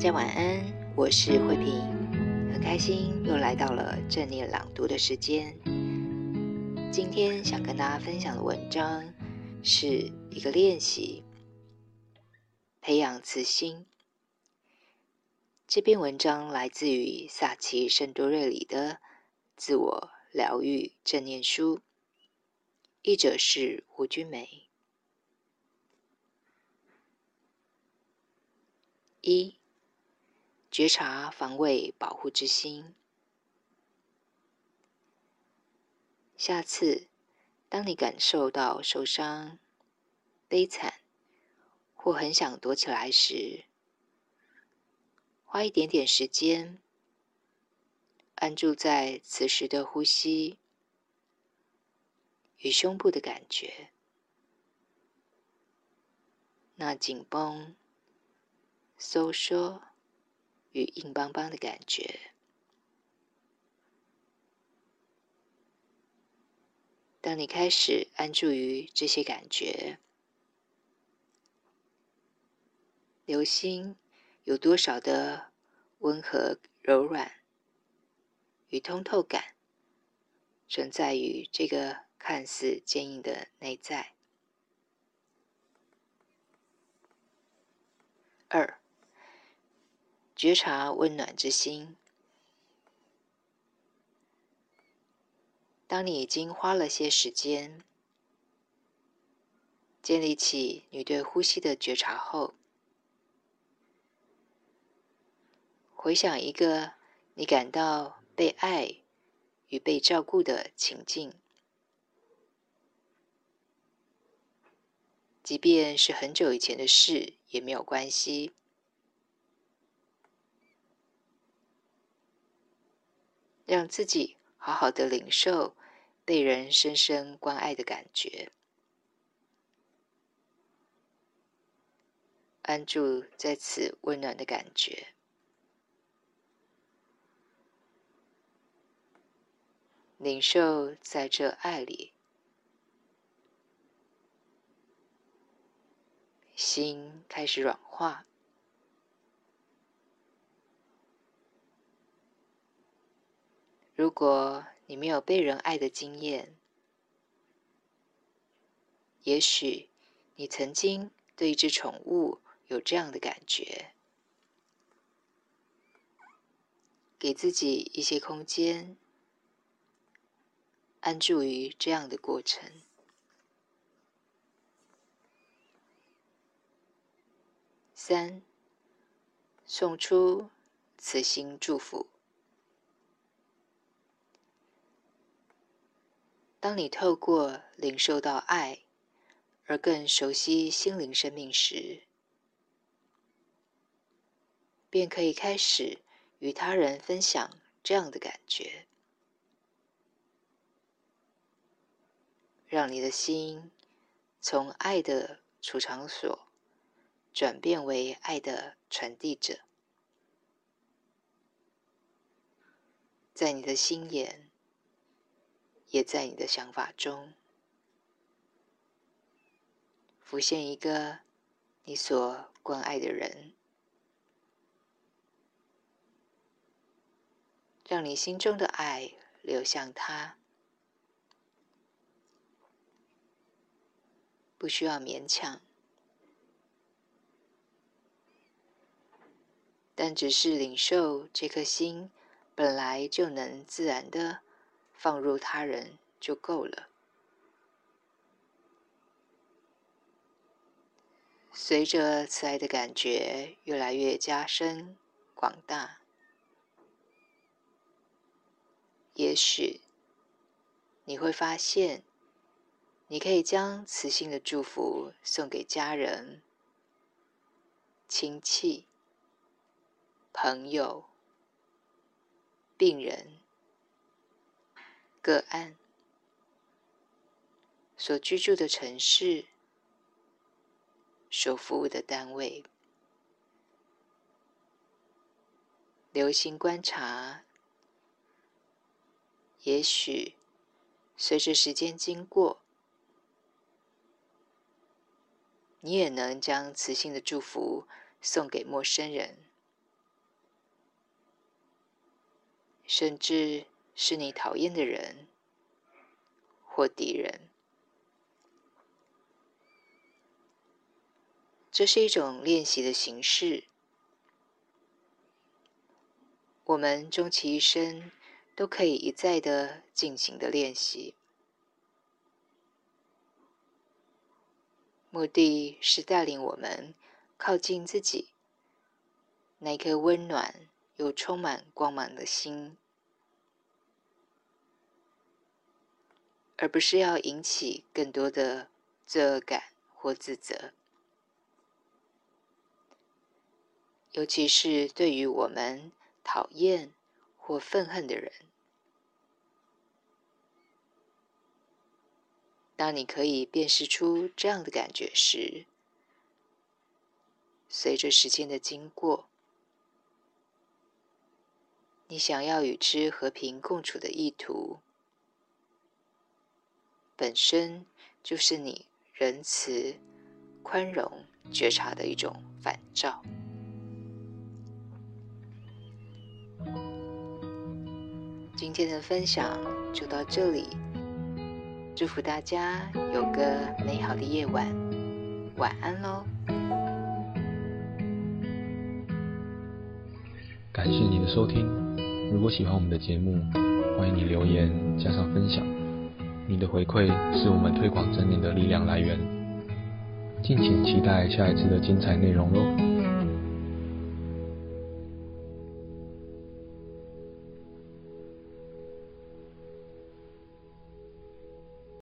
大家晚安，我是慧萍，很开心又来到了正念朗读的时间。今天想跟大家分享的文章是一个练习，培养慈心。这篇文章来自于萨奇圣多瑞里的《自我疗愈正念书》，译者是胡君梅。一。觉察防卫保护之心。下次，当你感受到受伤、悲惨或很想躲起来时，花一点点时间，安住在此时的呼吸与胸部的感觉，那紧绷、收缩。与硬邦邦的感觉。当你开始安住于这些感觉，留心有多少的温和、柔软与通透感存在于这个看似坚硬的内在。二。觉察温暖之心。当你已经花了些时间建立起你对呼吸的觉察后，回想一个你感到被爱与被照顾的情境，即便是很久以前的事也没有关系。让自己好好的领受被人深深关爱的感觉，安住在此温暖的感觉，领受在这爱里，心开始软化。如果你没有被人爱的经验，也许你曾经对一只宠物有这样的感觉。给自己一些空间，安住于这样的过程。三，送出慈心祝福。当你透过领受到爱，而更熟悉心灵生命时，便可以开始与他人分享这样的感觉，让你的心从爱的储藏所转变为爱的传递者，在你的心眼。也在你的想法中浮现一个你所关爱的人，让你心中的爱流向他，不需要勉强，但只是领受这颗心本来就能自然的。放入他人就够了。随着慈爱的感觉越来越加深、广大，也许你会发现，你可以将慈心的祝福送给家人、亲戚、朋友、病人、个案所居住的城市、所服务的单位，留心观察，也许随着时间经过，你也能将磁性的祝福送给陌生人，甚至是你讨厌的人或敌人。这是一种练习的形式。我们终其一生都可以一再的进行的练习，目的是带领我们靠近自己那颗温暖又充满光芒的心，而不是要引起更多的罪恶感或自责。尤其是对于我们讨厌或愤恨的人，当你可以辨识出这样的感觉时，随着时间的经过，你想要与之和平共处的意图，本身就是你仁慈、宽容、觉察的一种反照。今天的分享就到这里，祝福大家有个美好的夜晚，晚安喽！感谢你的收听，如果喜欢我们的节目，欢迎你留言加上分享，你的回馈是我们推广正念的力量来源。敬请期待下一次的精彩内容喽！